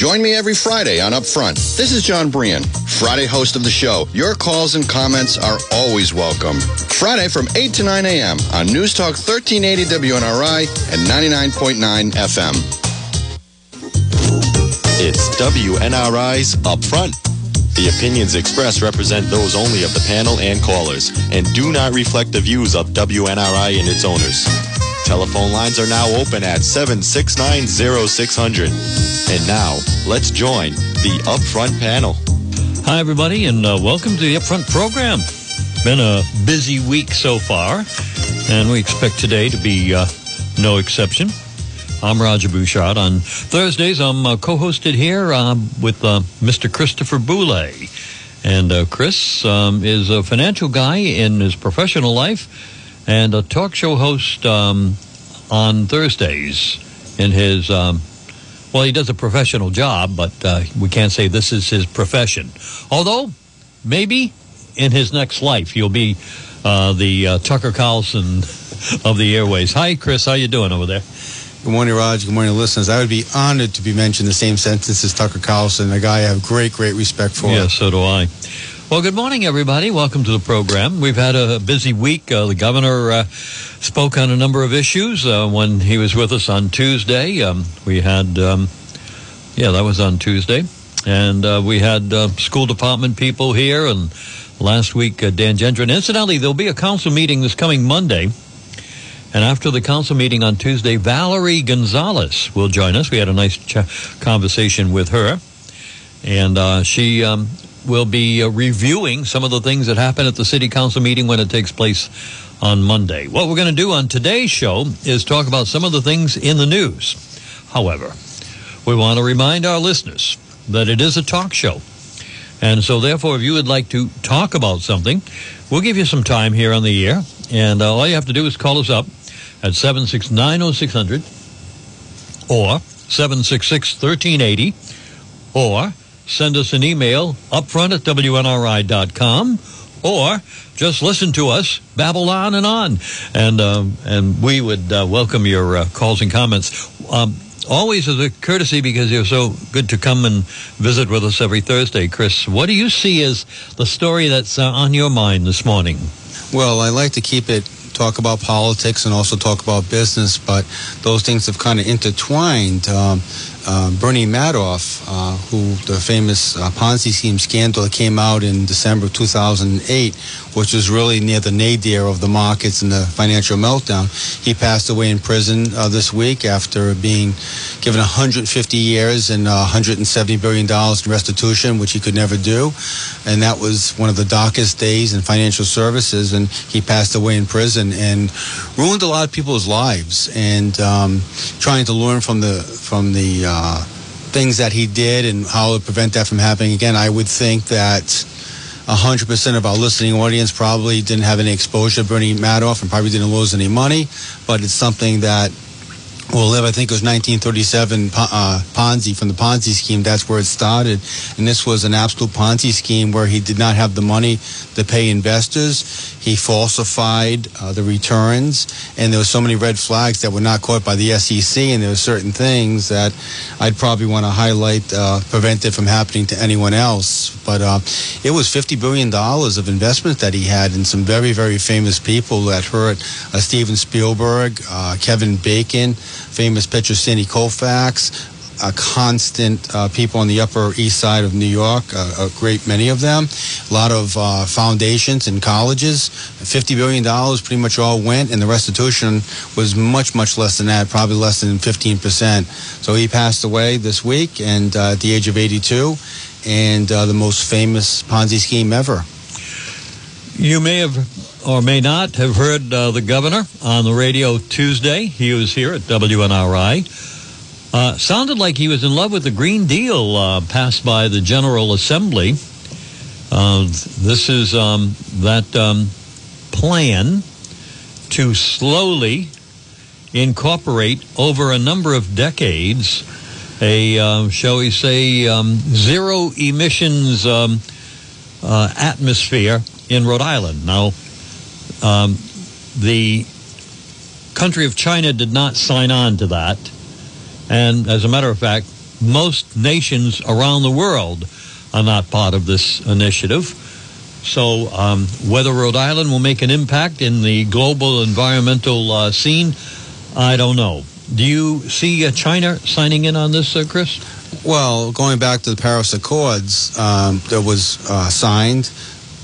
Join me every Friday on Upfront. This is John Brian, Friday host of the show. Your calls and comments are always welcome. Friday from 8 to 9 a.m. on News Talk 1380 WNRI and 99.9 FM. It's WNRI's Upfront. The opinions expressed represent those only of the panel and callers and do not reflect the views of WNRI and its owners. Telephone lines are now open at 7690600. And now, let's join the Upfront panel. Hi, everybody, and uh, welcome to the Upfront program. Been a busy week so far, and we expect today to be uh, no exception. I'm Roger Bouchard. On Thursdays, I'm uh, co-hosted here uh, with uh, Mr. Christopher Boulay. And uh, Chris um, is a financial guy in his professional life and a talk show host um, on Thursdays in his, um, well, he does a professional job, but uh, we can't say this is his profession. Although, maybe in his next life, he'll be uh, the Tucker Carlson of the airways. Hi, Chris. How you doing over there? Good morning, Rog. Good morning, listeners. I would be honored to be mentioned in the same sentence as Tucker Carlson, a guy I have great, great respect for. Yeah, so do I. Well, good morning, everybody. Welcome to the program. We've had a busy week. Uh, the governor uh, spoke on a number of issues uh, when he was with us on Tuesday. Um, we had, um, yeah, that was on Tuesday. And uh, we had uh, school department people here. And last week, uh, Dan Gendron. Incidentally, there'll be a council meeting this coming Monday. And after the council meeting on Tuesday, Valerie Gonzalez will join us. We had a nice ch- conversation with her. And she um, will be uh, reviewing some of the things that happen at the city council meeting when it takes place on Monday. What we're going to do on today's show is talk about some of the things in the news. However, we want to remind our listeners that it is a talk show. And so, therefore, if you would like to talk about something, we'll give you some time here on the air. And uh, all you have to do is call us up at 7690600 or 766-1380 or send us an email upfront at wnri.com or just listen to us babble on and on. And um, and we would uh, welcome your uh, calls and comments. Um, always as a courtesy because you're so good to come and visit with us every Thursday. Chris what do you see as the story that's uh, on your mind this morning? Well I like to keep it talk about politics and also talk about business, but those things have kind of intertwined. Um, uh, Bernie Madoff, uh, who the famous uh, Ponzi scheme scandal that came out in December 2008, which was really near the nadir of the markets and the financial meltdown. He passed away in prison uh, this week after being given 150 years and 170 billion dollars in restitution, which he could never do, and that was one of the darkest days in financial services. And he passed away in prison and ruined a lot of people's lives. And um, trying to learn from the from the uh, things that he did and how to prevent that from happening again. I would think that 100% of our listening audience probably didn't have any exposure to Bernie Madoff and probably didn't lose any money, but it's something that will live. I think it was 1937 uh, Ponzi from the Ponzi scheme. That's where it started, and this was an absolute Ponzi scheme where he did not have the money to pay investors. He falsified uh, the returns, and there were so many red flags that were not caught by the SEC. And there were certain things that I'd probably want to highlight, uh, prevent it from happening to anyone else. But uh, it was 50 billion dollars of investment that he had in some very, very famous people that hurt uh, Steven Spielberg, uh, Kevin Bacon famous pitcher Sandy Koufax, a constant uh, people on the Upper East Side of New York, uh, a great many of them. A lot of uh, foundations and colleges. $50 billion pretty much all went, and the restitution was much, much less than that, probably less than 15%. So he passed away this week and uh, at the age of 82, and uh, the most famous Ponzi scheme ever. You may have or may not have heard uh, the governor on the radio Tuesday. He was here at WNRI. Uh, sounded like he was in love with the Green Deal uh, passed by the General Assembly. Uh, this is um, that um, plan to slowly incorporate over a number of decades a, uh, shall we say, um, zero emissions um, uh, atmosphere in Rhode Island. Now, um, the country of China did not sign on to that. And as a matter of fact, most nations around the world are not part of this initiative. So, um, whether Rhode Island will make an impact in the global environmental uh, scene, I don't know. Do you see uh, China signing in on this, uh, Chris? Well, going back to the Paris Accords um, that was uh, signed,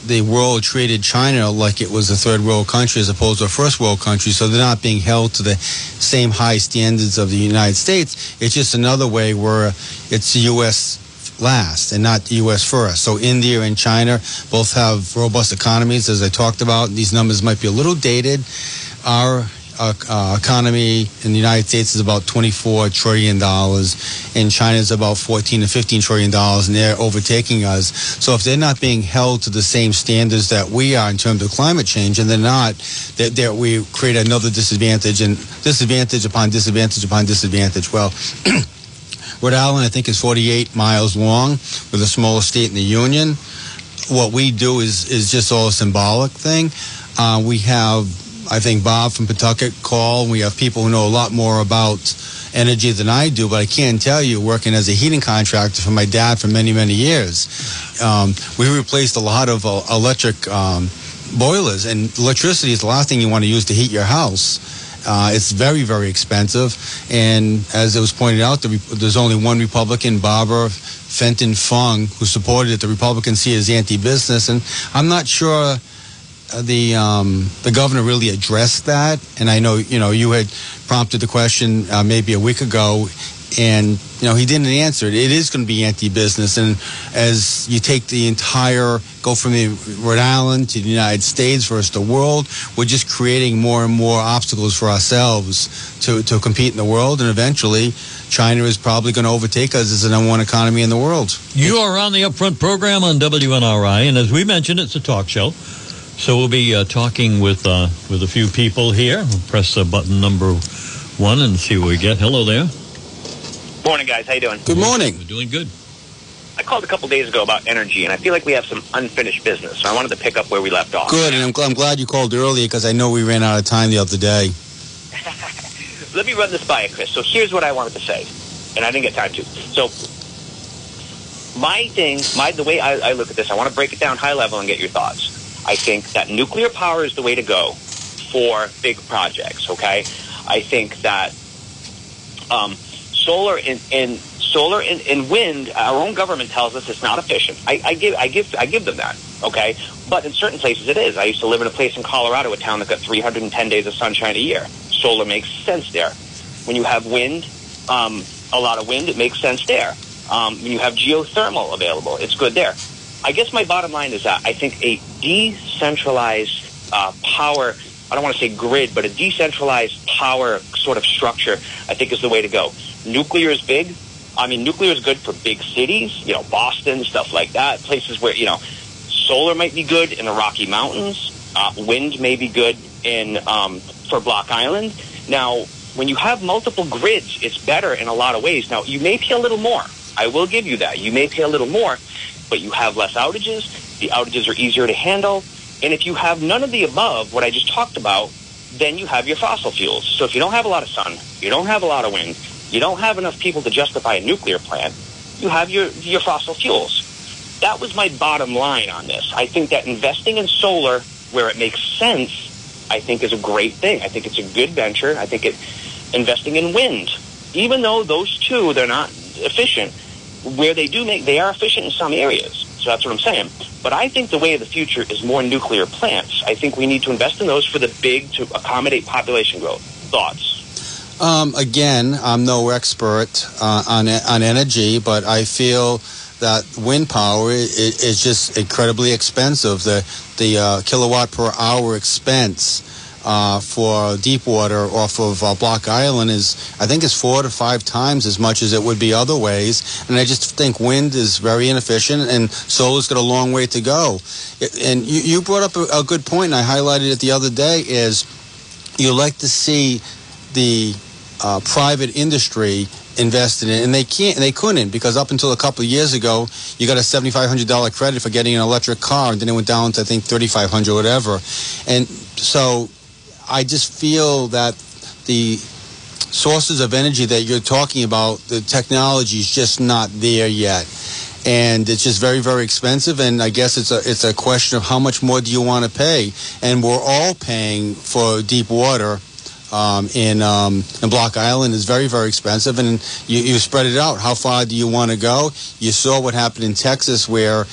the world treated China like it was a third world country as opposed to a first world country. So they're not being held to the same high standards of the United States. It's just another way where it's the U.S. last and not the U.S. first. So India and China both have robust economies, as I talked about. These numbers might be a little dated. Our uh, uh, economy in the United States is about 24 trillion dollars, and China is about 14 to 15 trillion dollars, and they're overtaking us. So if they're not being held to the same standards that we are in terms of climate change, and they're not, that, that we create another disadvantage and disadvantage upon disadvantage upon disadvantage. Well. Rhode Island, I think, is 48 miles long. We're the smallest state in the union. What we do is is just all a symbolic thing. Uh, we have I think Bob from Pawtucket call. We have people who know a lot more about energy than I do, but I can tell you, working as a heating contractor for my dad for many, many years, um, we replaced a lot of uh, electric um, boilers, and electricity is the last thing you want to use to heat your house. Uh, it's very, very expensive. And as it was pointed out, the, there's only one Republican, Barbara Fenton Fung, who supported it. The Republicans see it as anti-business. And I'm not sure the um, the governor really addressed that, and I know you know you had prompted the question uh, maybe a week ago, and you know he didn't answer it. It is going to be anti-business, and as you take the entire go from the Rhode Island to the United States versus the world, we're just creating more and more obstacles for ourselves to to compete in the world, and eventually. China is probably going to overtake us as the number one economy in the world. You are on the Upfront program on WNRI, and as we mentioned, it's a talk show. So we'll be uh, talking with uh, with a few people here. We'll press uh, button number one and see what we get. Hello there. Morning, guys. How you doing? Good morning. We're doing good. I called a couple days ago about energy, and I feel like we have some unfinished business. So I wanted to pick up where we left off. Good, and I'm, gl- I'm glad you called earlier because I know we ran out of time the other day. Let me run this by you, Chris. So here's what I wanted to say, and I didn't get time to. So my thing, my the way I, I look at this, I want to break it down high level and get your thoughts. I think that nuclear power is the way to go for big projects. Okay, I think that um, solar and, and solar and, and, wind, our own government tells us it's not efficient. I, I, give, I give, I give them that. Okay, but in certain places it is. I used to live in a place in Colorado, a town that got 310 days of sunshine a year. Solar makes sense there. When you have wind, um, a lot of wind, it makes sense there. Um, when you have geothermal available, it's good there. I guess my bottom line is that I think a decentralized uh, power, I don't want to say grid, but a decentralized power sort of structure, I think is the way to go. Nuclear is big. I mean, nuclear is good for big cities, you know, Boston, stuff like that, places where, you know, solar might be good in the Rocky Mountains. Uh, wind may be good in um, for Block Island. Now, when you have multiple grids, it's better in a lot of ways. Now, you may pay a little more. I will give you that. You may pay a little more, but you have less outages. The outages are easier to handle. And if you have none of the above, what I just talked about, then you have your fossil fuels. So if you don't have a lot of sun, you don't have a lot of wind, you don't have enough people to justify a nuclear plant, you have your, your fossil fuels. That was my bottom line on this. I think that investing in solar where it makes sense, I think is a great thing. I think it's a good venture. I think it investing in wind, even though those two, they're not efficient, where they do make, they are efficient in some areas. So that's what I'm saying. But I think the way of the future is more nuclear plants. I think we need to invest in those for the big to accommodate population growth. Thoughts? Um, again, I'm no expert uh, on on energy, but I feel that wind power is, is just incredibly expensive. The the uh, kilowatt per hour expense uh, for deep water off of uh, Block Island is, I think, is four to five times as much as it would be other ways. And I just think wind is very inefficient, and solar's got a long way to go. And you, you brought up a, a good point, and I highlighted it the other day. Is you like to see the uh, private industry invested in, and they can't, they couldn't because up until a couple of years ago, you got a seventy five hundred dollar credit for getting an electric car, and then it went down to I think thirty five hundred, whatever. And so I just feel that the sources of energy that you're talking about, the technology is just not there yet. And it's just very, very expensive. And I guess it's a it's a question of how much more do you want to pay. And we're all paying for deep water um, in um, in Block Island is very very expensive, and you, you spread it out. How far do you want to go? You saw what happened in Texas, where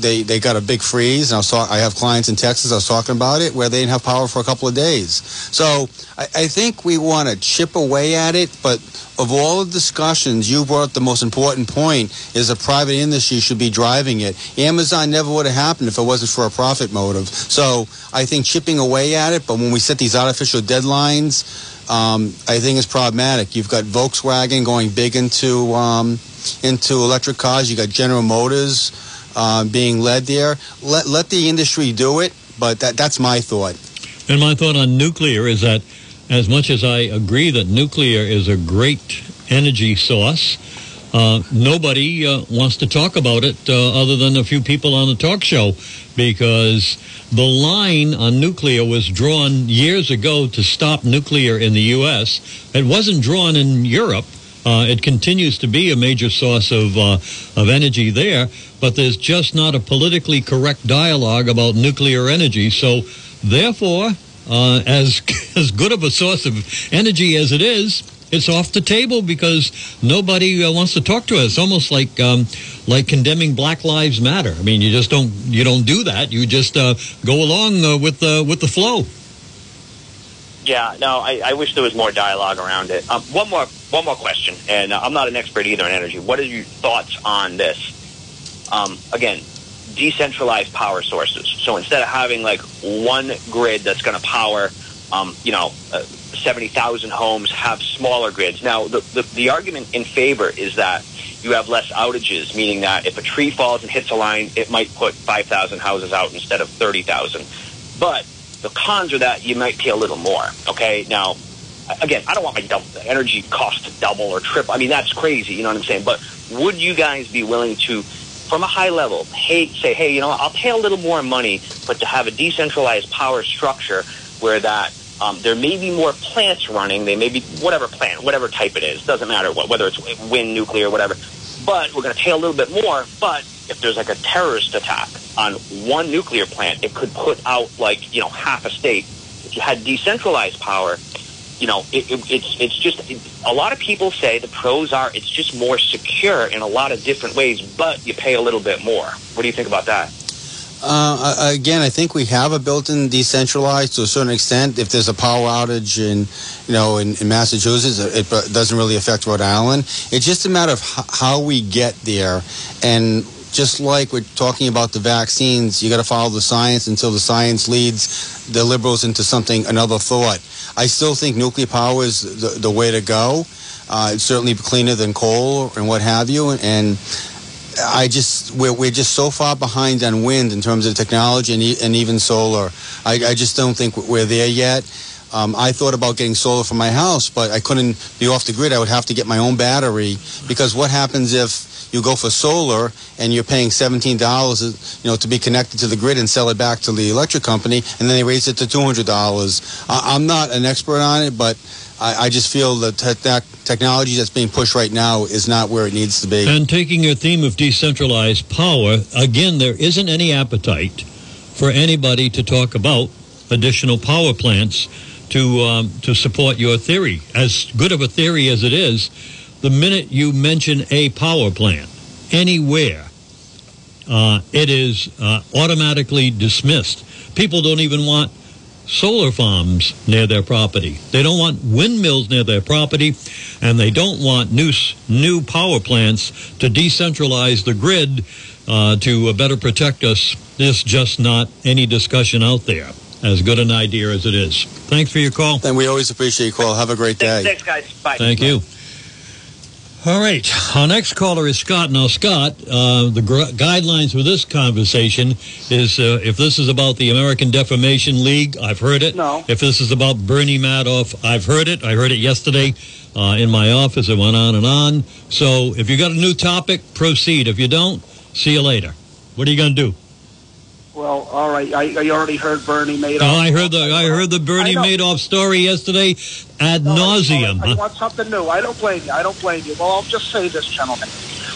they, they got a big freeze. And I was talk, I have clients in Texas. I was talking about it where they didn't have power for a couple of days. So I, I think we want to chip away at it, but of all the discussions, you brought the most important point is a private industry should be driving it. Amazon never would have happened if it wasn't for a profit motive. So I think chipping away at it, but when we set these artificial deadlines, um, I think it's problematic. You've got Volkswagen going big into um, into electric cars. You got General Motors uh, being led there. Let let the industry do it, but that that's my thought. And my thought on nuclear is that, as much as I agree that nuclear is a great energy source, uh, nobody uh, wants to talk about it uh, other than a few people on the talk show because the line on nuclear was drawn years ago to stop nuclear in the U.S. It wasn't drawn in Europe. Uh, it continues to be a major source of uh, of energy there, but there's just not a politically correct dialogue about nuclear energy. So, therefore, uh, as as good of a source of energy as it is, it's off the table because nobody uh, wants to talk to us. Almost like um, like condemning Black Lives Matter. I mean, you just don't you don't do that. You just uh, go along uh, with uh, with the flow. Yeah, no, I, I wish there was more dialogue around it. Um, one more one more question, and uh, I'm not an expert either in energy. What are your thoughts on this? Um, again, decentralized power sources. So instead of having like one grid that's going to power, um, you know, uh, 70,000 homes, have smaller grids. Now, the, the, the argument in favor is that you have less outages, meaning that if a tree falls and hits a line, it might put 5,000 houses out instead of 30,000. But the cons are that you might pay a little more. Okay, now again, I don't want my double, energy cost to double or triple. I mean, that's crazy. You know what I'm saying? But would you guys be willing to, from a high level, say, hey, you know, I'll pay a little more money, but to have a decentralized power structure where that um, there may be more plants running. They may be whatever plant, whatever type it is. Doesn't matter what, whether it's wind, nuclear, whatever. But we're going to pay a little bit more. But if there's like a terrorist attack on one nuclear plant, it could put out like you know half a state. If you had decentralized power, you know it, it, it's it's just it, a lot of people say the pros are it's just more secure in a lot of different ways, but you pay a little bit more. What do you think about that? Uh, again, I think we have a built-in decentralized to a certain extent. If there's a power outage in, you know, in, in Massachusetts, it doesn't really affect Rhode Island. It's just a matter of how we get there, and just like we're talking about the vaccines, you got to follow the science until the science leads the liberals into something another thought. I still think nuclear power is the, the way to go. Uh, it's certainly cleaner than coal and what have you, and I just we're, we're just so far behind on wind in terms of technology and, e- and even solar. I, I just don't think we're there yet. Um, I thought about getting solar for my house, but I couldn't be off the grid. I would have to get my own battery because what happens if you go for solar and you're paying seventeen dollars, you know, to be connected to the grid and sell it back to the electric company, and then they raise it to two hundred dollars? I'm not an expert on it, but I, I just feel that te- technology that's being pushed right now is not where it needs to be. And taking your theme of decentralized power, again, there isn't any appetite for anybody to talk about additional power plants to um, to support your theory. As good of a theory as it is, the minute you mention a power plant anywhere, uh, it is uh, automatically dismissed. People don't even want solar farms near their property. They don't want windmills near their property, and they don't want new new power plants to decentralize the grid uh, to uh, better protect us. There's just not any discussion out there. As good an idea as it is. Thanks for your call. And we always appreciate your call. Have a great day. Thanks, guys. Bye. Thank you. All right. Our next caller is Scott. Now, Scott, uh, the gr- guidelines for this conversation is uh, if this is about the American Defamation League, I've heard it. No. If this is about Bernie Madoff, I've heard it. I heard it yesterday uh, in my office. It went on and on. So if you got a new topic, proceed. If you don't, see you later. What are you going to do? Well, all right. I, I already heard Bernie Madoff. Oh, I heard the I heard the Bernie Madoff story yesterday ad No, I- nauseum. I, want something new. I don't blame you. I don't blame you. Well, I'll just say this, gentlemen.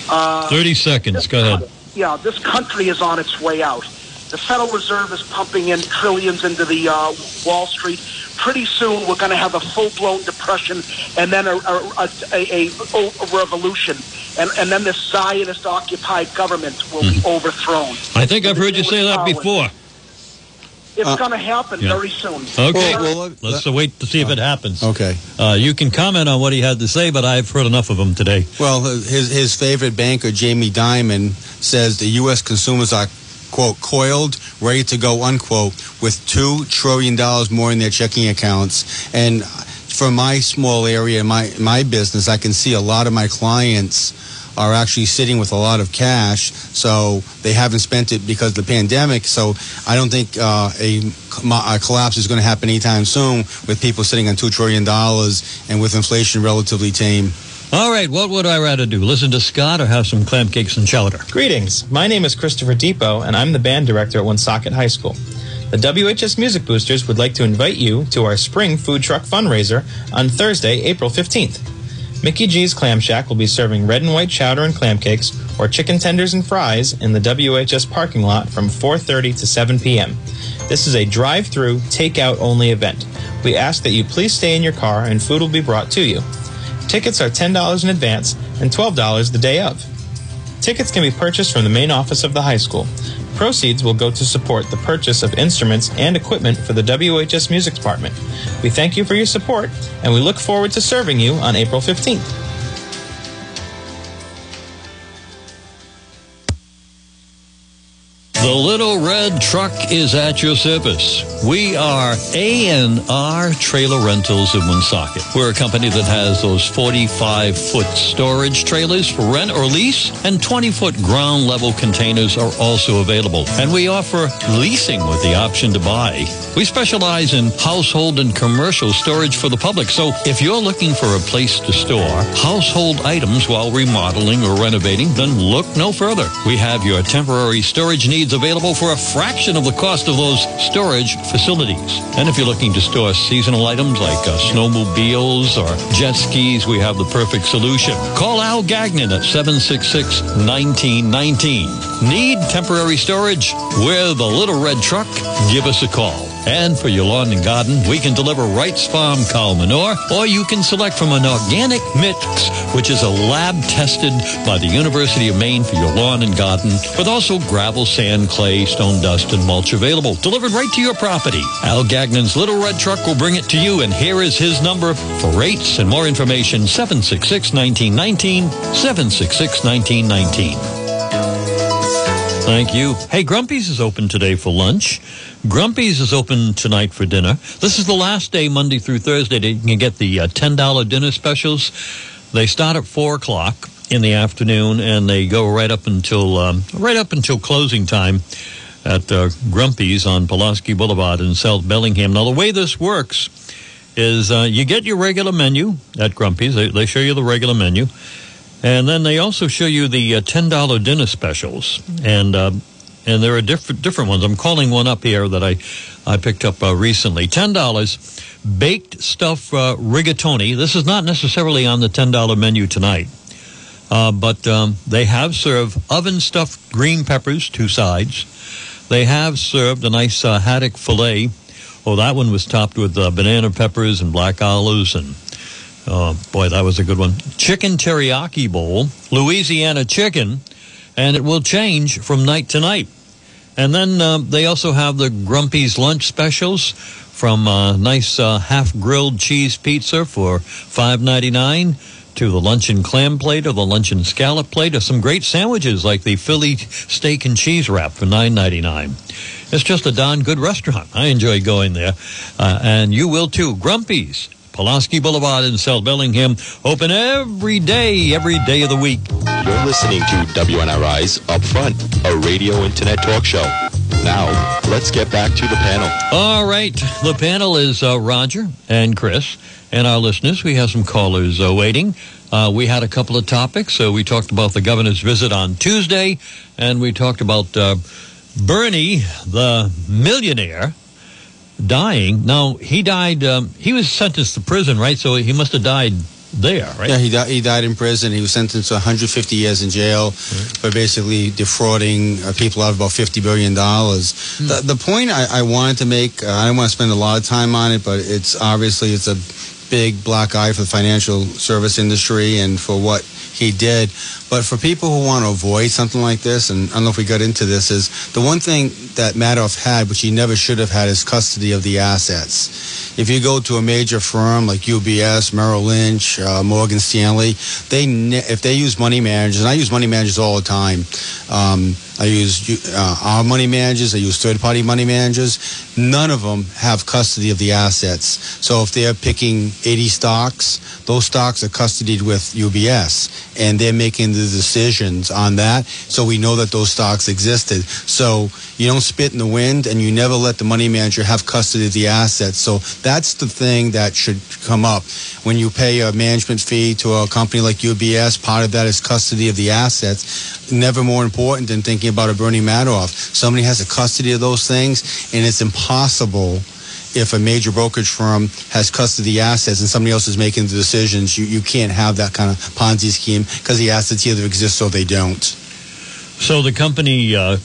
Uh, Thirty seconds. Go ahead. yeah, this country is on its way out. The Federal Reserve is pumping in trillions into the uh, Wall Street. Pretty soon, we're going to have a full-blown depression, and then a, a, a, a, a revolution, and, and then this Zionist-occupied government will be overthrown. I think I've heard you say that before. It's Uh, going to happen yeah. very soon. Okay, Well, well, let's wait to see if it happens. Okay. Uh, you can comment on what he had to say, but I've heard enough of him today. Well, his his favorite banker, Jamie Dimon, says the U.S. consumers are quote coiled, ready to go unquote, with two trillion dollars more in their checking accounts. And for my small area, my my business, I can see a lot of my clients are actually sitting with a lot of cash, so they haven't spent it because of the pandemic. So I don't think uh, a, a collapse is going to happen anytime soon with people sitting on two trillion dollars and with inflation relatively tame. All right, what would I rather do? Listen to Scott or have some clam cakes and chowder? Greetings. My name is Christopher Depot, and I'm the band director at Woonsocket High School. The WHS Music Boosters would like to invite you to our spring food truck fundraiser on Thursday, April 15th. Mickey G's Clam Shack will be serving red and white chowder and clam cakes or chicken tenders and fries in the WHS parking lot from 4:30 to 7 p.m. This is a drive-through, takeout only event. We ask that you please stay in your car and food will be brought to you. Tickets are $10 in advance and $12 the day of. Tickets can be purchased from the main office of the high school. Proceeds will go to support the purchase of instruments and equipment for the WHS Music Department. We thank you for your support and we look forward to serving you on April 15th. The Little Red Truck is at your service. We are A&R Trailer Rentals in Woonsocket. We're a company that has those 45-foot storage trailers for rent or lease, and 20-foot ground-level containers are also available. And we offer leasing with the option to buy. We specialize in household and commercial storage for the public, so if you're looking for a place to store household items while remodeling or renovating, then look no further. We have your temporary storage needs available for a fraction of the cost of those storage facilities. And if you're looking to store seasonal items like uh, snowmobiles or jet skis, we have the perfect solution. Call Al Gagnon at 766-1919. Need temporary storage? We're the Little Red Truck. Give us a call. And for your lawn and garden, we can deliver Wright's Farm cow manure, or you can select from an organic mix, which is a lab tested by the University of Maine for your lawn and garden, with also gravel, sand, clay, stone dust, and mulch available, delivered right to your property. Al Gagnon's Little Red Truck will bring it to you, and here is his number for rates and more information, 766-1919, 766-1919. Thank you. Hey, Grumpy's is open today for lunch. Grumpy's is open tonight for dinner. This is the last day, Monday through Thursday, that you can get the uh, $10 dinner specials. They start at 4 o'clock in the afternoon, and they go right up until um, right up until closing time at uh, Grumpy's on Pulaski Boulevard in South Bellingham. Now, the way this works is uh, you get your regular menu at Grumpy's. They, they show you the regular menu. And then they also show you the uh, $10 dinner specials. And uh, and there are different different ones. I'm calling one up here that I, I picked up uh, recently. $10 baked stuff uh, rigatoni. This is not necessarily on the $10 menu tonight. Uh, but um, they have served oven stuffed green peppers, two sides. They have served a nice uh, haddock fillet. Oh, that one was topped with uh, banana peppers and black olives and Oh, boy, that was a good one. Chicken teriyaki bowl, Louisiana chicken, and it will change from night to night. And then uh, they also have the Grumpy's lunch specials from uh, nice uh, half grilled cheese pizza for five ninety nine to the luncheon clam plate or the luncheon scallop plate or some great sandwiches like the Philly steak and cheese wrap for nine ninety nine. It's just a darn good restaurant. I enjoy going there, uh, and you will too. Grumpy's. Pulaski Boulevard in South Bellingham. Open every day, every day of the week. You're listening to WNRI's Upfront, a radio internet talk show. Now, let's get back to the panel. All right. The panel is uh, Roger and Chris and our listeners. We have some callers uh, waiting. Uh, we had a couple of topics. So we talked about the governor's visit on Tuesday, and we talked about uh, Bernie, the millionaire, dying. Now he died. Um, he was sentenced to prison, right? So he must have died there, right? Yeah, he, di- he died in prison. He was sentenced to 150 years in jail for basically defrauding uh, people out of about 50 billion dollars. Hmm. The, the point I, I wanted to make, uh, I don't want to spend a lot of time on it, but it's obviously it's a big black eye for the financial service industry and for what he did. But for people who want to avoid something like this, and I don't know if we got into this, is the one thing that Madoff had, which he never should have had, is custody of the assets. If you go to a major firm like UBS, Merrill Lynch, uh, Morgan Stanley, they ne- if they use money managers, and I use money managers all the time. Um, I use uh, our money managers. I use third-party money managers. None of them have custody of the assets. So if they're picking 80 stocks, those stocks are custodied with UBS, and they're making the decisions on that. So we know that those stocks existed. So you don't spit in the wind, and you never let the money manager have custody of the assets. So that's the thing that should come up when you pay a management fee to a company like UBS. Part of that is custody of the assets. Never more important than thinking about a Bernie Madoff. Somebody has a custody of those things, and it's impossible if a major brokerage firm has custody of the assets and somebody else is making the decisions. You, you can't have that kind of Ponzi scheme because the assets either exist or they don't. So the company uh,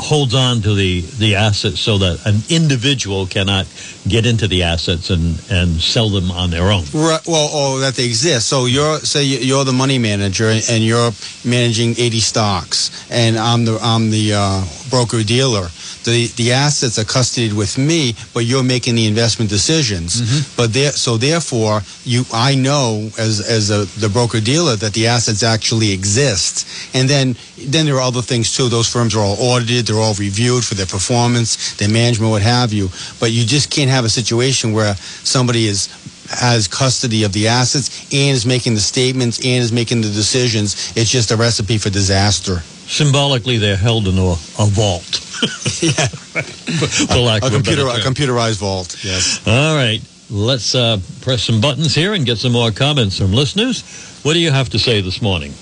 holds on to the, the assets so that an individual cannot get into the assets and, and sell them on their own. Right. Well, oh, that they exist. So you're say you're the money manager and you're managing 80 stocks, and I'm the I'm the uh, broker dealer. The the assets are custodied with me, but you're making the investment decisions. But there, so therefore, you I know as as a, the broker dealer that the assets actually exist, and then then there are other things too. Those firms are all audited, they're all reviewed for their performance, their management, what have you. But you just can't have a situation where somebody is has custody of the assets and is making the statements and is making the decisions. It's just a recipe for disaster. Symbolically, they're held in a, a vault. yeah, For lack a of a computer, better a computerized vault. Yes. All right. Let's uh, press some buttons here and get some more comments from listeners. What do you have to say this morning?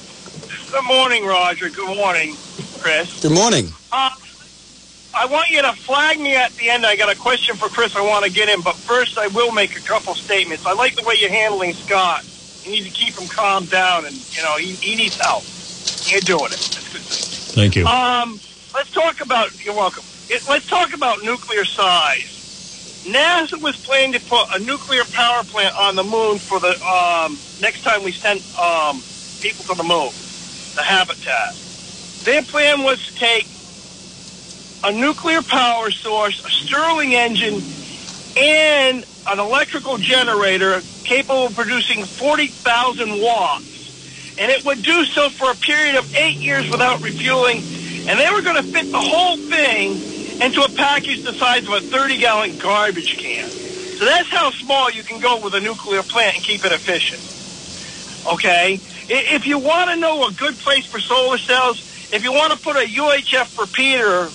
Good morning, Roger. Good morning, Chris. Good morning. Uh, I want you to flag me at the end. I got a question for Chris I want to get in, but first I will make a couple statements. I like the way you're handling Scott. You need to keep him calmed down, and, you know, he, he needs help. You're doing it. That's good. Thank you. Um, let's talk about. You're welcome. It, let's talk about nuclear size. NASA was planning to put a nuclear power plant on the moon for the um, next time we send um, people to the moon, the habitat. Their plan was to take a nuclear power source, a Stirling engine, and an electrical generator capable of producing 40,000 watts. And it would do so for a period of eight years without refueling. And they were going to fit the whole thing into a package the size of a 30 gallon garbage can. So that's how small you can go with a nuclear plant and keep it efficient. Okay? If you want to know a good place for solar cells, if you want to put a UHF repeater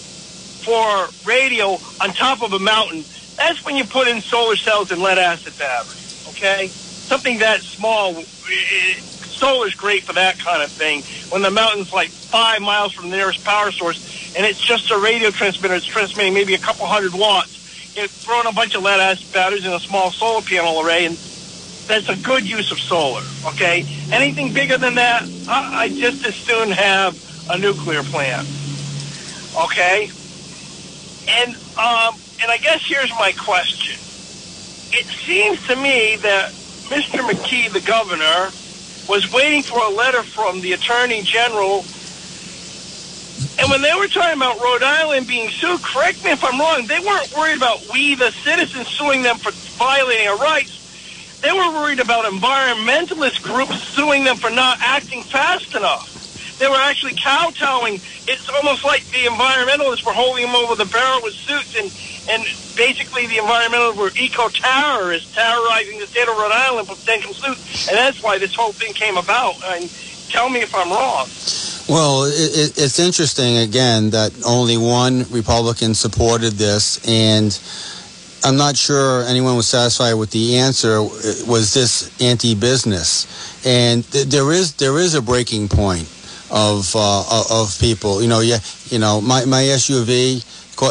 for radio on top of a mountain, that's when you put in solar cells and lead acid batteries. Okay? Something that small, eh, solar's great for that kind of thing. When the mountain's like five miles from the nearest power source, and it's just a radio transmitter, it's transmitting maybe a couple hundred watts. You throw in a bunch of lead acid batteries in a small solar panel array, and that's a good use of solar. Okay? Anything bigger than that, I, I just as soon have a nuclear plant. Okay? And um, and I guess here's my question. It seems to me that Mr. McKee, the governor, was waiting for a letter from the Attorney General. And when they were talking about Rhode Island being sued, correct me if I'm wrong, they weren't worried about we, the citizens, suing them for violating our rights. They were worried about environmentalist groups suing them for not acting fast enough. They were actually kowtowing. It's almost like the environmentalists were holding them over the barrel with suits, and, and basically the environmentalists were eco-terrorists terrorizing the state of Rhode Island for potential suits, and that's why this whole thing came about. And tell me if I'm wrong. Well, it, it's interesting again that only one Republican supported this, and I'm not sure anyone was satisfied with the answer. Was this anti-business? And th- there is there is a breaking point. Of uh, of people. You know, yeah, you know, my my SUV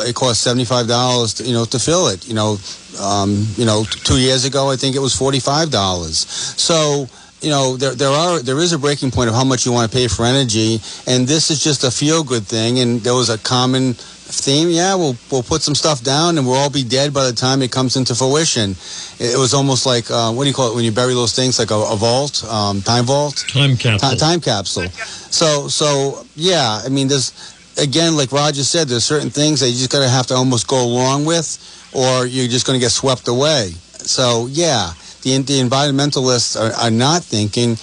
it cost seventy five dollars, you know, to fill it. You know, um, you know, two years ago I think it was forty five dollars. So you know there there are there is a breaking point of how much you want to pay for energy, and this is just a feel good thing. And there was a common theme. Yeah, we'll we'll put some stuff down, and we'll all be dead by the time it comes into fruition. It was almost like uh, what do you call it when you bury those things, like a, a vault, um, time vault, time capsule, T- time capsule. So so yeah, I mean there's again like Roger said, there's certain things that you just gotta have to almost go along with, or you're just going to get swept away. So yeah the, the environmentalists are, are not thinking.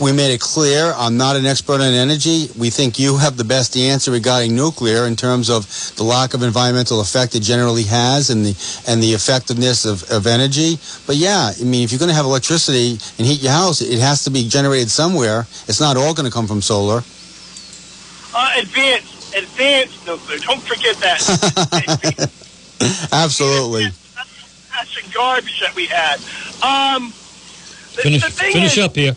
We made it clear I'm not an expert on energy. We think you have the best answer regarding nuclear in terms of the lack of environmental effect it generally has and the and the effectiveness of, of energy. But yeah, I mean, if you're going to have electricity and heat your house, it has to be generated somewhere. It's not all going to come from solar. Uh, advanced, advanced nuclear. Don't forget that. Absolutely. That's the garbage that we had. Um, the, finish, the finish is, up here.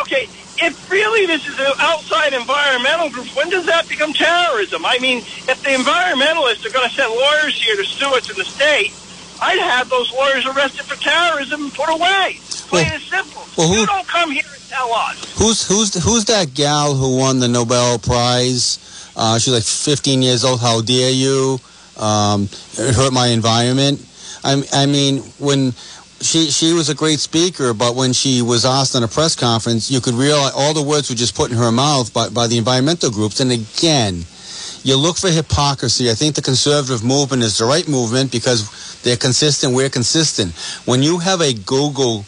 Okay, if really this is an outside environmental group, when does that become terrorism? I mean, if the environmentalists are going to send lawyers here to sue us in the state, I'd have those lawyers arrested for terrorism and put away. Plain well, and simple. Well, who, you don't come here and tell us. Who's who's who's that gal who won the Nobel Prize? Uh, she's like 15 years old. How dare you? Um, hurt my environment. I, I mean, when she she was a great speaker, but when she was asked in a press conference, you could realize all the words were just put in her mouth by, by the environmental groups. And again, you look for hypocrisy. I think the conservative movement is the right movement because they're consistent. We're consistent. When you have a Google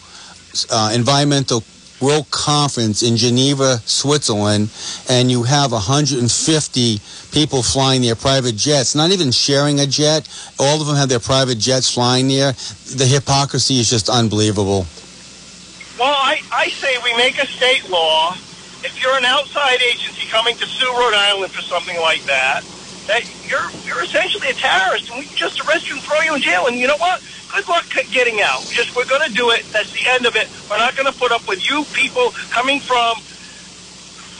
uh, environmental World Conference in Geneva, Switzerland, and you have 150 people flying their private jets, not even sharing a jet. All of them have their private jets flying there. The hypocrisy is just unbelievable. Well, I, I say we make a state law. If you're an outside agency coming to sue Rhode Island for something like that, that you're you're essentially a terrorist, and we can just arrest you and throw you in jail. And you know what? good luck getting out. Just we're going to do it. That's the end of it. We're not going to put up with you people coming from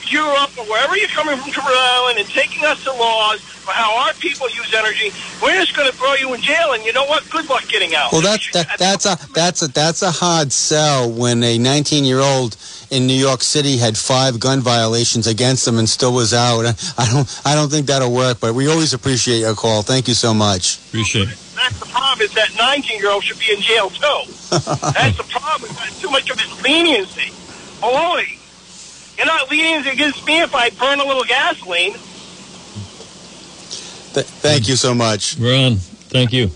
Europe or wherever you're coming from to Rhode Island and taking us to laws for how our people use energy. We're just going to throw you in jail, and you know what? Good luck getting out. Well, that's that, that's a that's a that's a hard sell when a 19 year old in New York City had five gun violations against him and still was out. I don't I don't think that'll work. But we always appreciate your call. Thank you so much. Appreciate it. That's the problem. Is that 19 year old should be in jail too. that's the problem. That's too much of his leniency. Baloney. You're not lenient against me if I burn a little gasoline. Th- thank you so much, Ron. Thank you.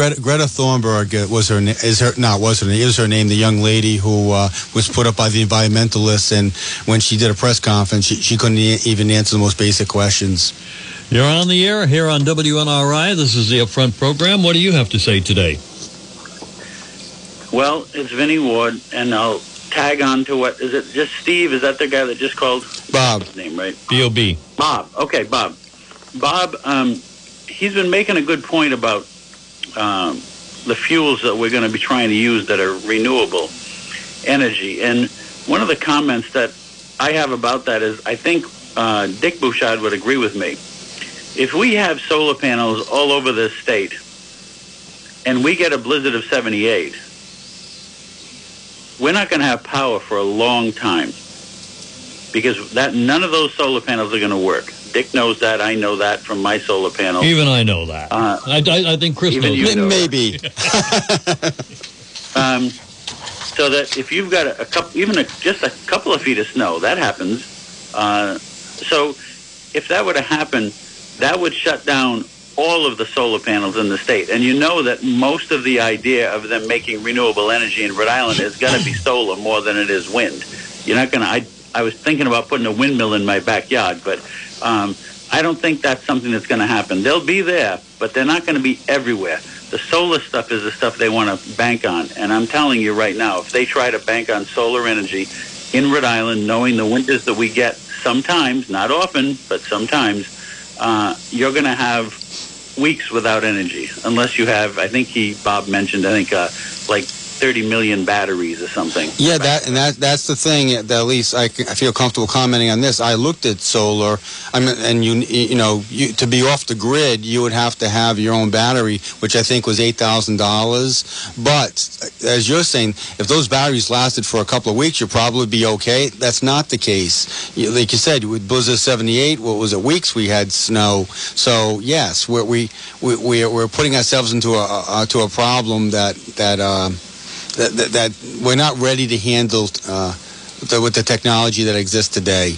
Greta, Greta Thunberg uh, was her is her not was her name is her name the young lady who uh, was put up by the environmentalists and when she did a press conference she, she couldn't even answer the most basic questions. You're on the air here on WNRI. This is the Upfront program. What do you have to say today? Well, it's Vinnie Ward, and I'll tag on to what is it? Just Steve? Is that the guy that just called? Bob. name right? B O B. Bob. Okay, Bob. Bob. Um, he's been making a good point about um, the fuels that we're going to be trying to use that are renewable energy. And one of the comments that I have about that is I think uh, Dick Bouchard would agree with me. If we have solar panels all over this state and we get a blizzard of 78, we're not going to have power for a long time because that none of those solar panels are going to work. Dick knows that. I know that from my solar panels. Even I know that. Uh, I, I, I, think Chris knows. You know Maybe. um, so that if you've got a, a couple, even a, just a couple of feet of snow, that happens. Uh, so if that were to happen, that would shut down all of the solar panels in the state. And you know that most of the idea of them making renewable energy in Rhode Island is going to be solar more than it is wind. You're not going to. I was thinking about putting a windmill in my backyard, but um, I don't think that's something that's going to happen. They'll be there, but they're not going to be everywhere. The solar stuff is the stuff they want to bank on. And I'm telling you right now, if they try to bank on solar energy in Rhode Island, knowing the winters that we get sometimes, not often, but sometimes, uh, you're going to have weeks without energy unless you have. I think he Bob mentioned. I think uh, like 30 million batteries or something. Yeah, that and that that's the thing that at least I, I feel comfortable commenting on this. I looked at solar. I mean, and you you know you, to be off the grid, you would have to have your own battery, which I think was eight thousand dollars. But as you're saying, if those batteries lasted for a couple of weeks, you'd probably be okay. That's not the case. Like you said, with Blizzard '78, what was it? Weeks we had snow. So yes, we're, we we we're, we're putting ourselves into a, a to a problem that that. Uh, that, that, that we're not ready to handle uh, the, with the technology that exists today.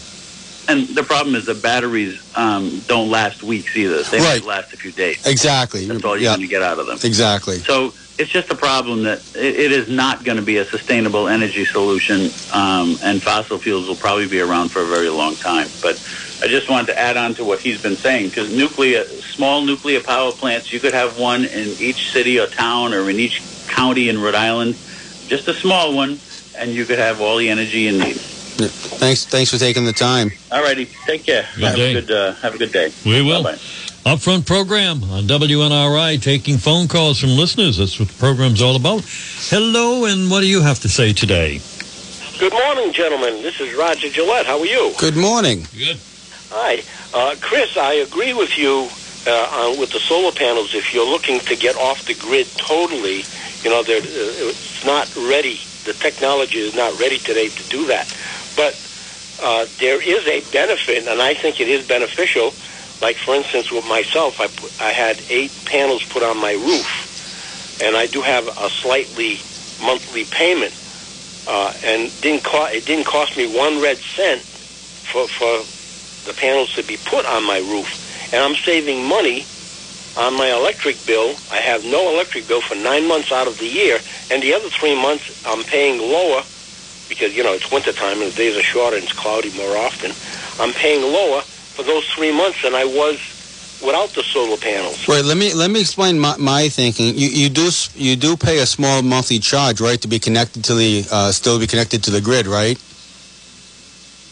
And the problem is the batteries um, don't last weeks either. They Right. might last a few days. Exactly. That's all you're Yeah. going to get out of them. Exactly. So it's just a problem that it, it is not going to be a sustainable energy solution, um, and fossil fuels will probably be around for a very long time. But I just wanted to add on to what he's been saying because nuclear, small nuclear power plants, you could have one in each city or town or in each county in Rhode Island, just a small one, and you could have all the energy you need. Yeah. Thanks. Thanks for taking the time. All righty, take care. Good have day. a good uh, have a good day. We will. Bye-bye. Upfront program on WNRI, taking phone calls from listeners. That's what the program's all about. Hello, and what do you have to say today? Good morning, gentlemen. This is Roger Gillette. How are you? Good morning. Good. Hi. Uh, Chris, I agree with you uh, on, with the solar panels. If you're looking to get off the grid totally, you know, uh, it's not ready. The technology is not ready today to do that. But uh, there is a benefit, and I think it is beneficial. Like, for instance, with myself, I, put, I had eight panels put on my roof, and I do have a slightly monthly payment. Uh, and didn't co- it didn't cost me one red cent for, for the panels to be put on my roof. And I'm saving money on my electric bill. I have no electric bill for nine months out of the year, and the other three months I'm paying lower because, you know, it's wintertime and the days are shorter and it's cloudy more often. I'm paying lower for those three months than I was without the solar panels. Right. let me let me explain my, my thinking. You you do you do pay a small monthly charge, right, to be connected to the uh, still be connected to the grid, right?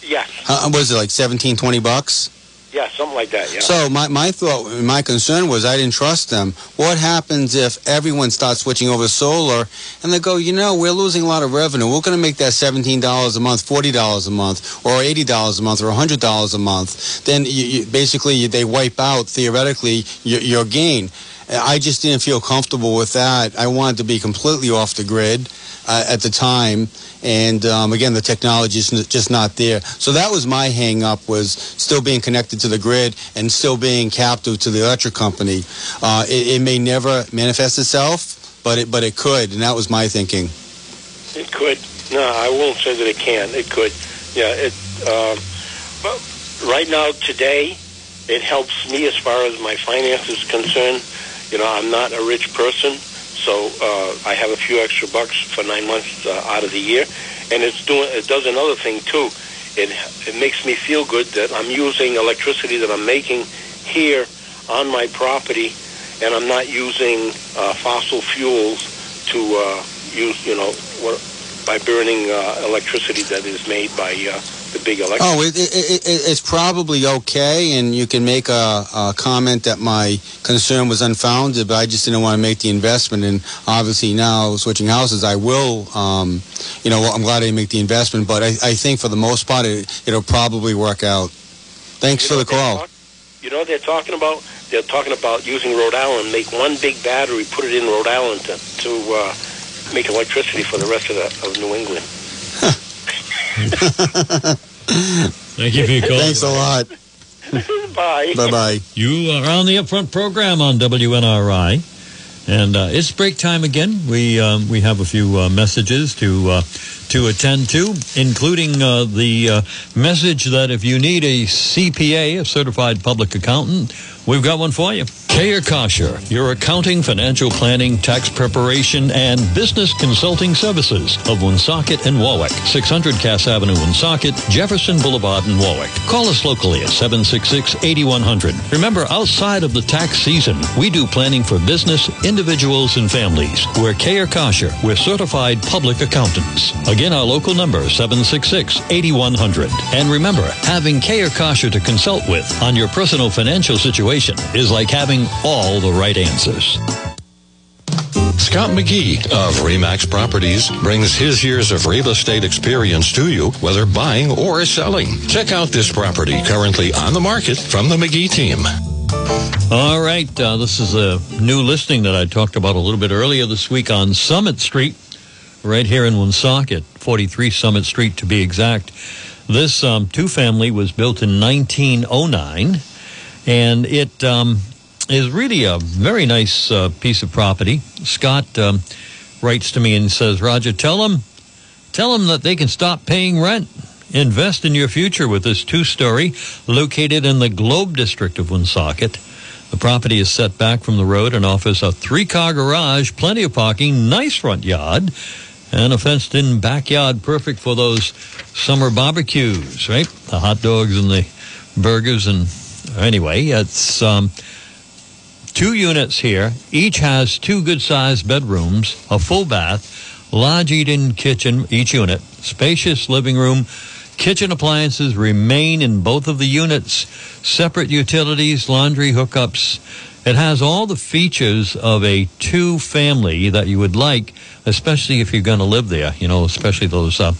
Yes, was it like 17, 20 bucks? Yeah, something like that, yeah. So my, my thought, my concern was I didn't trust them. What happens if everyone starts switching over solar and they go, you know, we're losing a lot of revenue. We're going to make that $17 a month, $40 a month, or $80 a month, or $100 a month. Then you, you, basically they wipe out, theoretically, your, your gain. I just didn't feel comfortable with that. I wanted to be completely off the grid uh, at the time. And um, again, the technology is just not there. So that was my hang up was still being connected to the grid and still being captive to the electric company. Uh, it, it may never manifest itself, but it, but it could. And that was my thinking. It could. No, I won't say that it can. It could. Yeah. It. Um, but right now, today, it helps me as far as my finances concerned. You know, I'm not a rich person, so uh, I have a few extra bucks for nine months uh, out of the year, and it's doing. It does another thing too. It it makes me feel good that I'm using electricity that I'm making here on my property, and I'm not using uh, fossil fuels to uh, use. You know, what, by burning uh, electricity that is made by uh, the big electric. Oh, it, it, it, it's probably okay, and you can make a, a comment that my concern was unfounded, but I just didn't want to make the investment. And obviously now switching houses, I will. Um, you know, I'm glad I didn't make the investment, but I, I think for the most part, it, it'll probably work out. Thanks You for the call. talk- you know what they're talking about? They're talking about using Rhode Island, make one big battery, put it in Rhode Island to, to uh, make electricity for the rest of, the, of New England. Thank you for your call. Thanks a lot. Bye. Bye bye. You are on the upfront program on WNRI, and uh, it's break time again. We um, we have a few uh, messages to uh, to attend to, including uh, the uh, message that if you need a CPA, a certified public accountant, we've got one for you. Kayer Kosher, your accounting, financial planning, tax preparation, and business consulting services of Woonsocket and Warwick. 600 Cass Avenue, Woonsocket, Jefferson Boulevard in Warwick. Call us locally at 766-8100. Remember, outside of the tax season, we do planning for business, individuals, and families. We're Kayer Kosher. We're certified public accountants. Again, our local number, 766-8100. And remember, having Kayer Kosher to consult with on your personal financial situation is like having all the right answers. Scott McGee of Remax Properties brings his years of real estate experience to you, whether buying or selling. Check out this property currently on the market from the McGee team. All right, uh, this is a new listing that I talked about a little bit earlier this week on Summit Street, right here in Woonsocket, 43 Summit Street to be exact. This um, two family was built in 1909, and it um, is really a very nice uh, piece of property. Scott um, writes to me and says, Roger, tell them, tell them that they can stop paying rent. Invest in your future with this two story located in the Globe District of Woonsocket. The property is set back from the road and offers a three car garage, plenty of parking, nice front yard, and a fenced in backyard perfect for those summer barbecues, right? The hot dogs and the burgers. And anyway, it's um, two units here. Each has two good sized bedrooms, a full bath, large eat in kitchen, each unit, spacious living room Kitchen appliances remain in both of the units, separate utilities, laundry hookups. It has all the features of a two family that you would like, especially if you're going to live there, you know, especially those uh,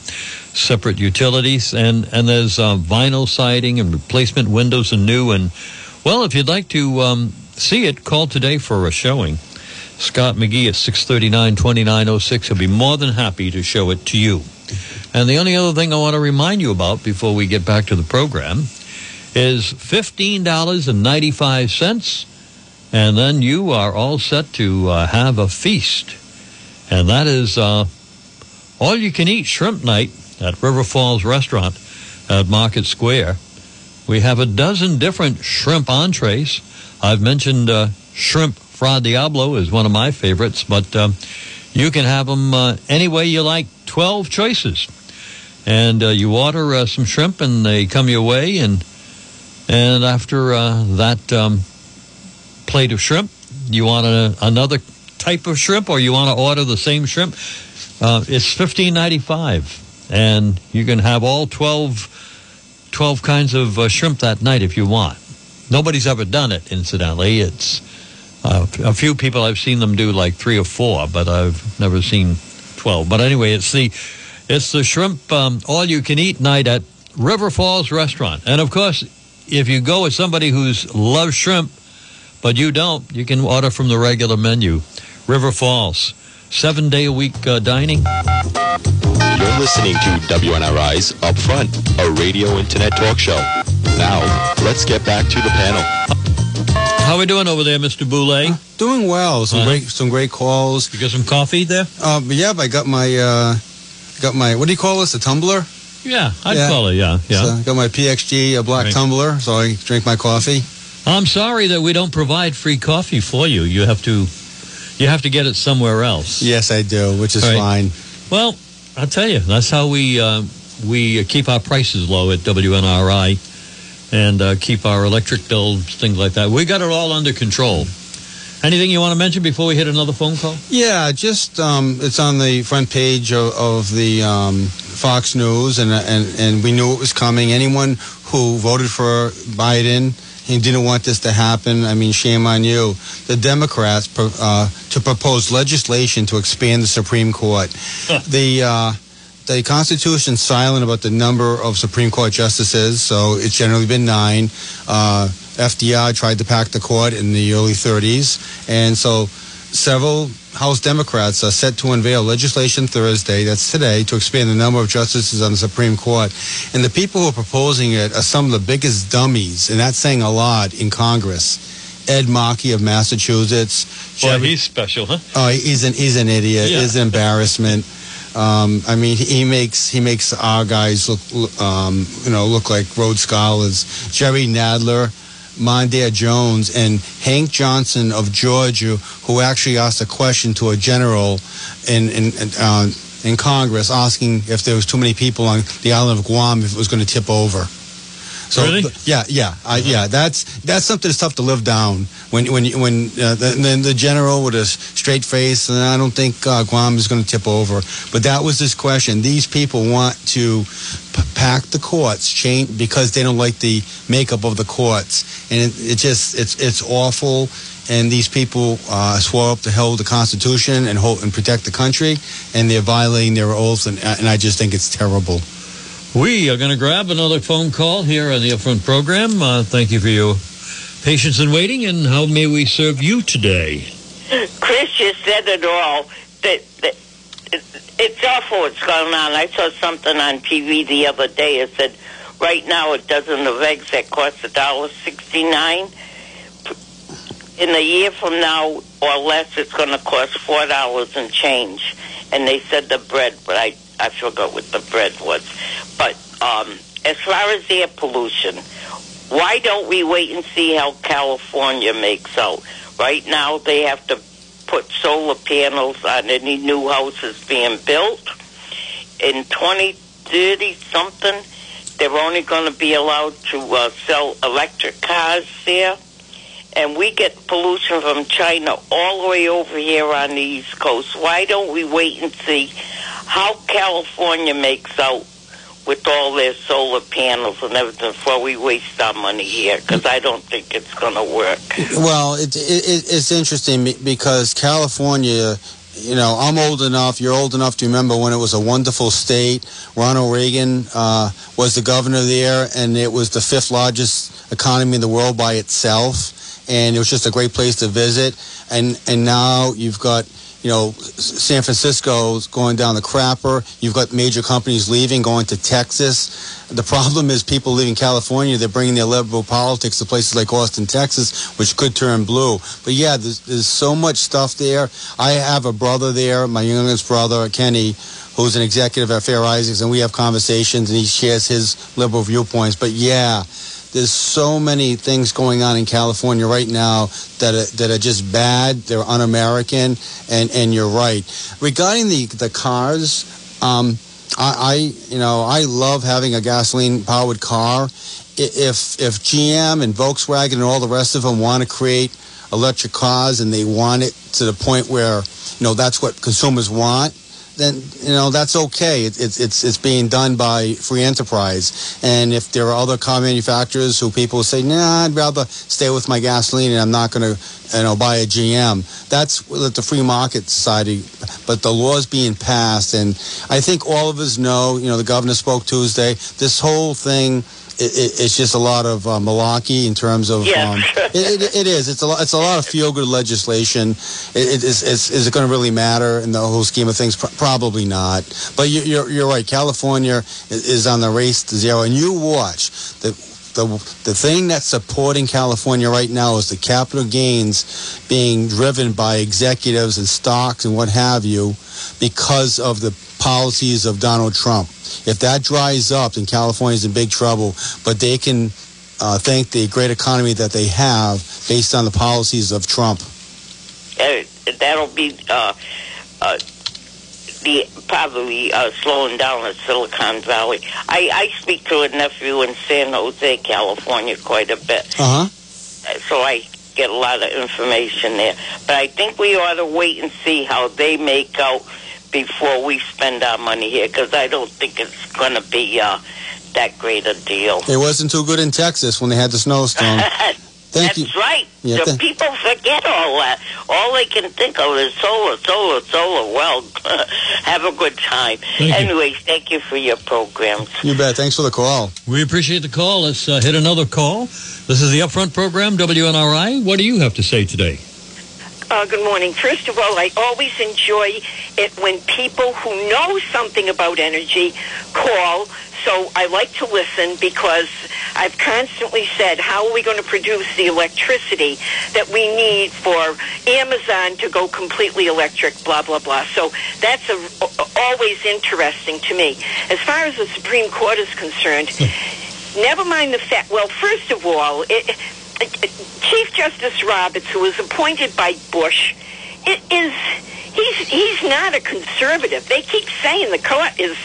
separate utilities. And, and there's uh, vinyl siding and replacement windows and new. And, well, if you'd like to um, see it, call today for a showing. Scott McGee at 639 2906. He'll be more than happy to show it to you. And the only other thing I want to remind you about before we get back to the program is $15.95. And then you are all set to uh, have a feast. And that is uh, all you can eat shrimp night at River Falls Restaurant at Market Square. We have a dozen different shrimp entrees. I've mentioned uh, shrimp fra diablo is one of my favorites, but um, you can have them uh, any way you like. 12 choices and uh, you order uh, some shrimp and they come your way and and after uh, that um, plate of shrimp you want a, another type of shrimp or you want to order the same shrimp uh, it's 15.95 and you can have all 12 12 kinds of uh, shrimp that night if you want nobody's ever done it incidentally it's uh, a few people i've seen them do like three or four but i've never seen 12 but anyway it's the it's the shrimp um, all you can eat night at River Falls Restaurant. And of course, if you go with somebody who's loves shrimp, but you don't, you can order from the regular menu. River Falls, seven day a week uh, dining. You're listening to WNRI's Upfront, a radio internet talk show. Now, let's get back to the panel. How are we doing over there, Mr. Boulay? Uh, doing well. Some Uh-huh. great, some great calls. You got some coffee there? Uh, but yeah, I got my, uh, got my. What do you call this? A tumbler. Yeah, I'd Yeah. call it. Yeah, yeah. So I got my PXG, a black Right. tumbler, so I drink my coffee. I'm sorry that we don't provide free coffee for you. You have to, you have to get it somewhere else. Yes, I do, which is Right. fine. Well, I'll tell you, that's how we uh, we keep our prices low at WNRI and uh, keep our electric bills, things like that. We got it all under control. Anything you want to mention before we hit another phone call? Yeah, just um, it's on the front page of, of the um, Fox News, and and and we knew it was coming. Anyone who voted for Biden and didn't want this to happen, I mean, shame on you. The Democrats uh, to propose legislation to expand the Supreme Court. the uh, the Constitution's silent about the number of Supreme Court justices, so it's generally been nine. Uh, FDR tried to pack the court in the early 30s, and so several House Democrats are set to unveil legislation Thursday, that's today, to expand the number of justices on the Supreme Court. And the people who are proposing it are some of the biggest dummies, and that's saying a lot in Congress. Ed Markey of Massachusetts. Boy, Chevy- he's special, huh? Oh, he's an he's an idiot. Yeah. He's an embarrassment. Um, I mean, he makes he makes our guys look um, you know look like Rhodes scholars. Jerry Nadler, Mondaire Jones, and Hank Johnson of Georgia, who actually asked a question to a general in in uh, in Congress, asking if there was too many people on the island of Guam if it was going to tip over. So Really? th- yeah, yeah, I, yeah. That's that's something that's tough to live down. When when when uh, the, then the general with a straight face, and I don't think uh, Guam is going to tip over. But that was his question. These people want to p- pack the courts, change because they don't like the makeup of the courts, and it, it just it's it's awful. and these people uh, swore up to hold the Constitution and hold and protect the country, and they're violating their oaths, and, and I just think it's terrible. We are going to grab another phone call here on the Upfront program. Uh, thank you for your patience in waiting, and how may we serve you today? Chris just said it all. That, that it's awful what's going on. I saw something on TV the other day. It said right now a dozen of eggs that cost a dollar sixty nine. In a year from now or less, it's going to cost four dollars and change. And they said the bread, but I I forgot what the bread was. But um, as far as air pollution, why don't we wait and see how California makes out? Right now, they have to put solar panels on any new houses being built. In 2030 something, they're only going to be allowed to uh, sell electric cars there. And we get pollution from China all the way over here on the East Coast. Why don't we wait and see how California makes out with all their solar panels and everything before we waste our money here? Because I don't think it's going to work. Well, it, it, it's interesting because California, you know, I'm old enough, you're old enough to remember when it was a wonderful state. Ronald Reagan uh, was the governor there, and it was the fifth largest economy in the world by itself. And it was just a great place to visit. And, and now you've got you know, San Francisco's going down the crapper. You've got major companies leaving, going to Texas. The problem is people leaving California, they're bringing their liberal politics to places like Austin, Texas, which could turn blue. But yeah, there's, there's so much stuff there. I have a brother there, my youngest brother, Kenny, who's an executive at Fair Isaacs, and we have conversations, and he shares his liberal viewpoints. But yeah, there's so many things going on in California right now that are, that are just bad. They're un-American, and and you're right. Regarding the the cars, um, I, I you know I love having a gasoline powered car. If if GM and Volkswagen and all the rest of them want to create electric cars and they want it to the point where you know that's what consumers want then you know that's okay. It, it's it's it's being done by free enterprise. And if there are other car manufacturers who people say, nah, I'd rather stay with my gasoline and I'm not going to you know buy a GM. That's the free market society. But the law is being passed, and I think all of us know. You know, the governor spoke Tuesday. This whole thing it, it's just a lot of uh, malarkey in terms of. Yeah. Um, it, it, it is. It's a lot. It's a lot of feel good legislation. It, is, is, is it going to really matter in the whole scheme of things? Pro- probably not. But you, you're you're right. California is on the race to zero, and you watch the the the thing that's supporting California right now is the capital gains being driven by executives and stocks and what have you because of the policies of Donald Trump. If that dries up, then California's in big trouble. But they can uh, thank the great economy that they have based on the policies of Trump. Uh, that'll be uh, uh, the probably uh, slowing down in Silicon Valley. I, I speak to a nephew in San Jose, California, quite a bit. Uh huh. So I get a lot of information there. But I think we ought to wait and see how they make out before we spend our money here, because I don't think it's going to be uh, that great a deal. It wasn't too good in Texas when they had the snowstorm. Thank That's you. right. Yeah, the th- people forget all that. All they can think of is solar, solar, solar. Well, have a good time. Thank you. Anyways, thank you for your programs. You bet. Thanks for the call. We appreciate the call. Let's uh, hit another call. This is the Upfront program, WNRI. What do you have to say today? Uh, good morning. First of all, I always enjoy it when people who know something about energy call. So I like to listen because I've constantly said, how are we going to produce the electricity that we need for Amazon to go completely electric, blah, blah, blah. So that's a, always interesting to me. As far as the Supreme Court is concerned, hmm. never mind the fact, well, first of all, it, Chief Justice Roberts, who was appointed by Bush, i- is he's he's not a conservative. They keep saying the court is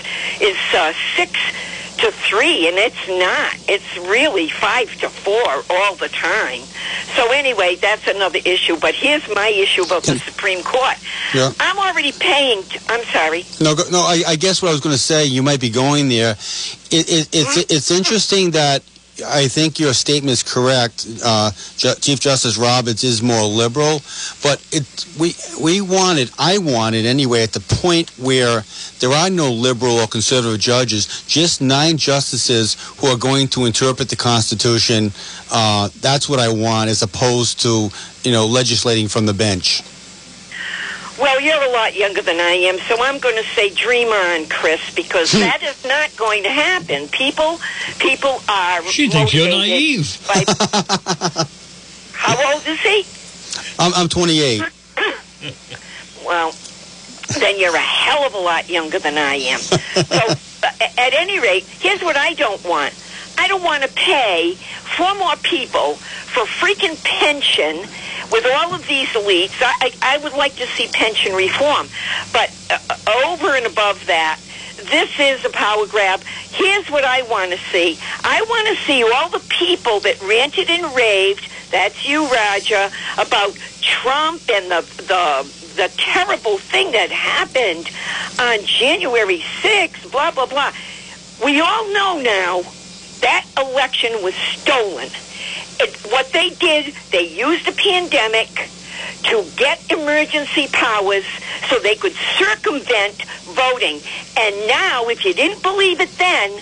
is uh, six to three, and it's not. It's really five to four all the time. So anyway, that's another issue. But here's my issue about the Supreme Court. Yeah. I'm already paying. I'm sorry. No, no. I, I guess what I was going to say, you might be going there. It, it, it's it's interesting that I think your statement is correct. Uh, Ju- Chief Justice Roberts is more liberal, but it we we wanted, I wanted anyway, at the point where there are no liberal or conservative judges, just nine justices who are going to interpret the Constitution. Uh, that's what I want, as opposed to you know legislating from the bench. Well, you're a lot younger than I am, so I'm going to say dream on, Chris, because that is not going to happen. People, people are. She thinks you're naive. by- How old is he? I'm, I'm 28. Well, then you're a hell of a lot younger than I am. So, uh, at any rate, here's what I don't want. I don't want to pay four more people for freaking pension with all of these elites. I, I, I would like to see pension reform. But uh, over and above that, this is a power grab. Here's what I want to see. I want to see all the people that ranted and raved, that's you, Roger, about Trump and the, the, the terrible thing that happened on January 6th, blah, blah, blah. We all know now that election was stolen. It, what they did, they used the pandemic to get emergency powers so they could circumvent voting. And now, if you didn't believe it then,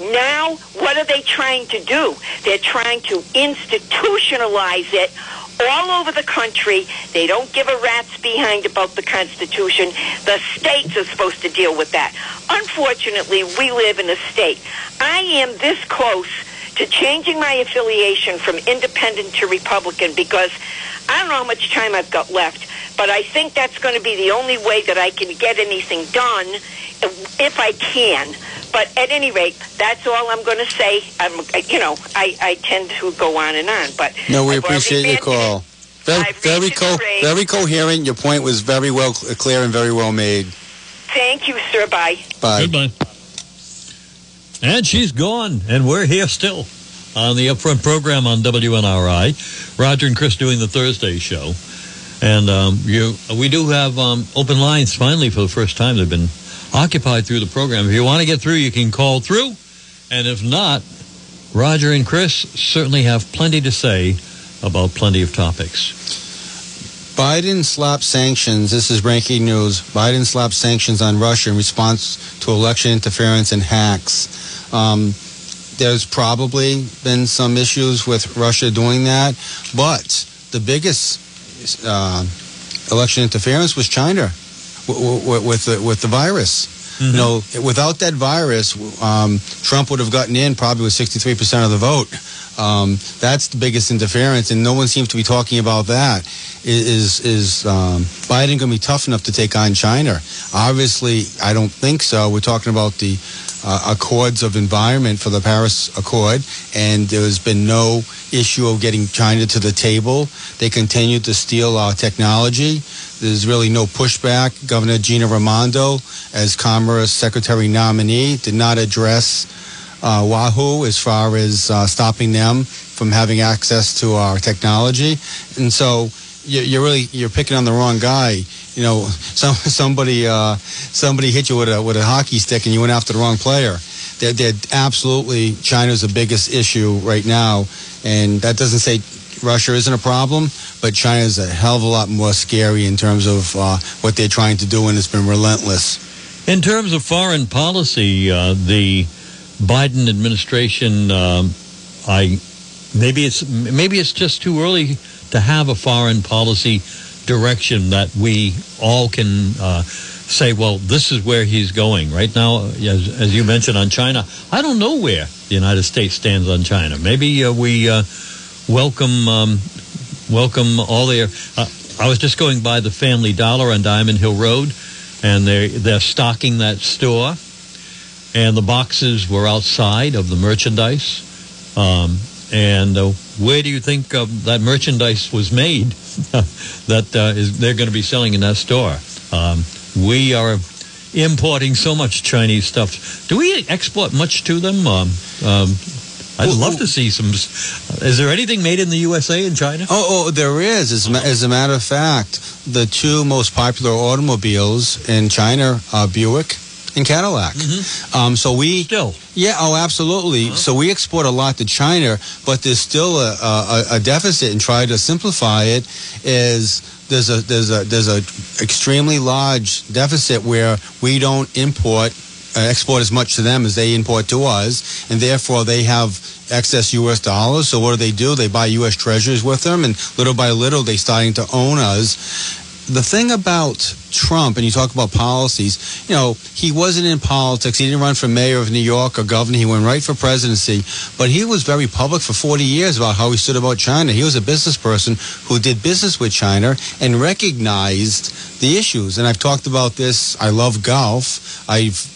now what are they trying to do? They're trying to institutionalize it all over the country. They don't give a rat's behind about the Constitution. The states are supposed to deal with that. Unfortunately, we live in a state. I am this close to changing my affiliation from independent to Republican because I don't know how much time I've got left, but I think that's going to be the only way that I can get anything done if I can. But at any rate, that's all I'm going to say. I'm, you know, I, I tend to go on and on, but No, we I've appreciate your call. Very, very, co- very coherent. Your point was very well clear and very well made. Thank you, sir. Bye. Bye. Goodbye. And she's gone, and we're here still on the Upfront program on WNRI. Roger and Chris doing the Thursday show. And um, you, we do have um, open lines finally for the first time. They've been occupied through the program. If you want to get through, you can call through. And if not, Roger and Chris certainly have plenty to say about plenty of topics. Biden slapped sanctions. This is breaking news. Biden slapped sanctions on Russia in response to election interference and hacks. Um, there's probably been some issues with Russia doing that, but the biggest uh, election interference was China with the, with the virus. You know, without that virus, um, Trump would have gotten in probably with 63% of the vote. Um, that's the biggest interference, and no one seems to be talking about that. Is is um, Biden going to be tough enough to take on China? Obviously, I don't think so. We're talking about the uh, Accords of Environment for the Paris Accord, and there's been no issue of getting China to the table. They continue to steal our technology. There's really no pushback. Governor Gina Raimondo, as Commerce Secretary nominee, did not address uh, Huawei as far as uh, stopping them from having access to our technology. And so you- you're really you're picking on the wrong guy. You know, some somebody uh, somebody hit you with a with a hockey stick and you went after the wrong player. They're, they're absolutely China's the biggest issue right now, and that doesn't say Russia isn't a problem, but China's a hell of a lot more scary in terms of uh, what they're trying to do, and it's been relentless. In terms of foreign policy, uh, the Biden administration, um, I maybe it's maybe it's just too early to have a foreign policy direction that we all can uh, say, well, this is where he's going. Right now, as, as you mentioned on China, I don't know where the United States stands on China. Maybe uh, we uh, welcome um, welcome all there. Uh, I was just going by the Family Dollar on Diamond Hill Road, and they they're stocking that store, and the boxes were outside of the merchandise. Um, and uh, where do you think uh, that merchandise was made? that uh, is they're going to be selling in that store. Um, we are importing so much Chinese stuff. Do we export much to them? Um, I'd love to see some. Is there anything made in the USA in China? Oh, oh there is. As, as a matter of fact, the two most popular automobiles in China are Buick and Cadillac. Um, so we still, yeah, oh, absolutely. So we export a lot to China, but there's still a, a, a deficit. And try to simplify it is there's a there's a there's a extremely large deficit where we don't import Uh, export as much to them as they import to us, and therefore they have excess U.S. dollars. So what do they do? They buy U.S. treasuries with them, and little by little they're starting to own us. The thing about Trump, and you talk about policies, you know, he wasn't in politics. He didn't run for mayor of New York or governor. He went right for presidency. But he was very public for 40 years about how he stood about China. He was a business person who did business with China and recognized the issues. And I've talked about this. I love golf. I've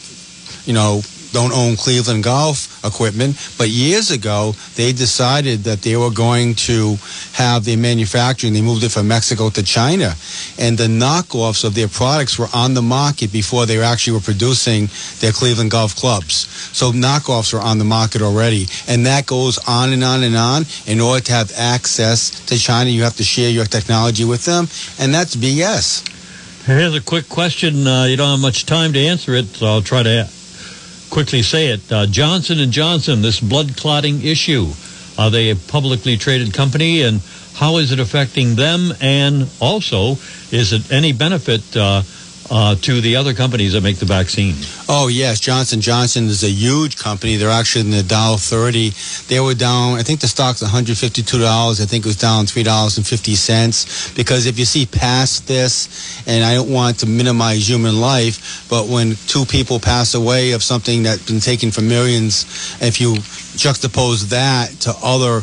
you know, don't own Cleveland golf equipment, but years ago they decided that they were going to have their manufacturing. They moved it from Mexico to China, and the knockoffs of their products were on the market before they actually were producing their Cleveland golf clubs. So knockoffs are on the market already, and that goes on and on and on. In order to have access to China, you have to share your technology with them, and that's BS. Here's a quick question. Uh, you don't have much time to answer it, so I'll try to quickly say it. Uh, Johnson and Johnson, this blood clotting issue, are they a publicly traded company, and how is it affecting them? And also, is it any benefit uh, uh, to the other companies that make the vaccine? Oh yes, Johnson Johnson is a huge company. They're actually in the Dow thirty. They were down. I think the stock's one hundred fifty two dollars. I think it was down three dollars and fifty cents. Because if you see past this, and I don't want to minimize human life, but when two people pass away of something that's been taken for millions, if you juxtapose that to other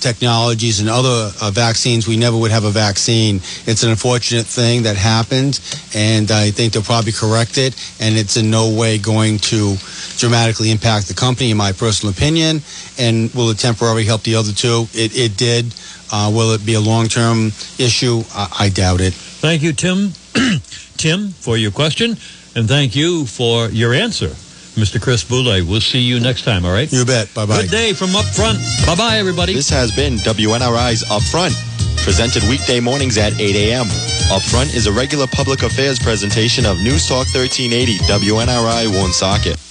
technologies and other uh, vaccines, we never would have a vaccine. It's an unfortunate thing that happened, and I think they'll probably correct it. And it's in no way going to dramatically impact the company, in my personal opinion. And will it temporarily help the other two? It, it did. Uh, will it be a long term issue? I, I doubt it. Thank you, Tim. Tim, for your question, and thank you for your answer. Mr. Chris Boulay. We'll see you next time, all right? You bet. Bye bye. Good day from up front. Bye bye, everybody. This has been WNRI's Upfront, presented weekday mornings at 8 a.m. Upfront is a regular public affairs presentation of News Talk 1380 WNRI Woonsocket.